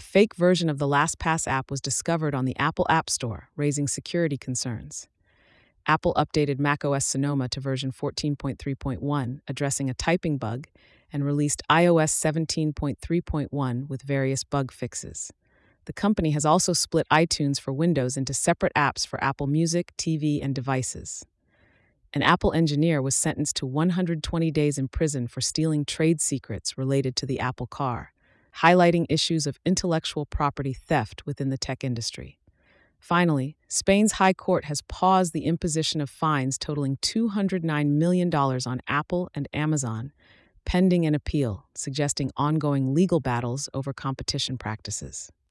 a fake version of the LastPass app was discovered on the Apple App Store, raising security concerns. Apple updated macOS Sonoma to version 14.3.1, addressing a typing bug, and released iOS 17.3.1 with various bug fixes. The company has also split iTunes for Windows into separate apps for Apple Music, TV, and devices. An Apple engineer was sentenced to 120 days in prison for stealing trade secrets related to the Apple car, highlighting issues of intellectual property theft within the tech industry. Finally, Spain's High Court has paused the imposition of fines totaling $209 million on Apple and Amazon, pending an appeal, suggesting ongoing legal battles over competition practices.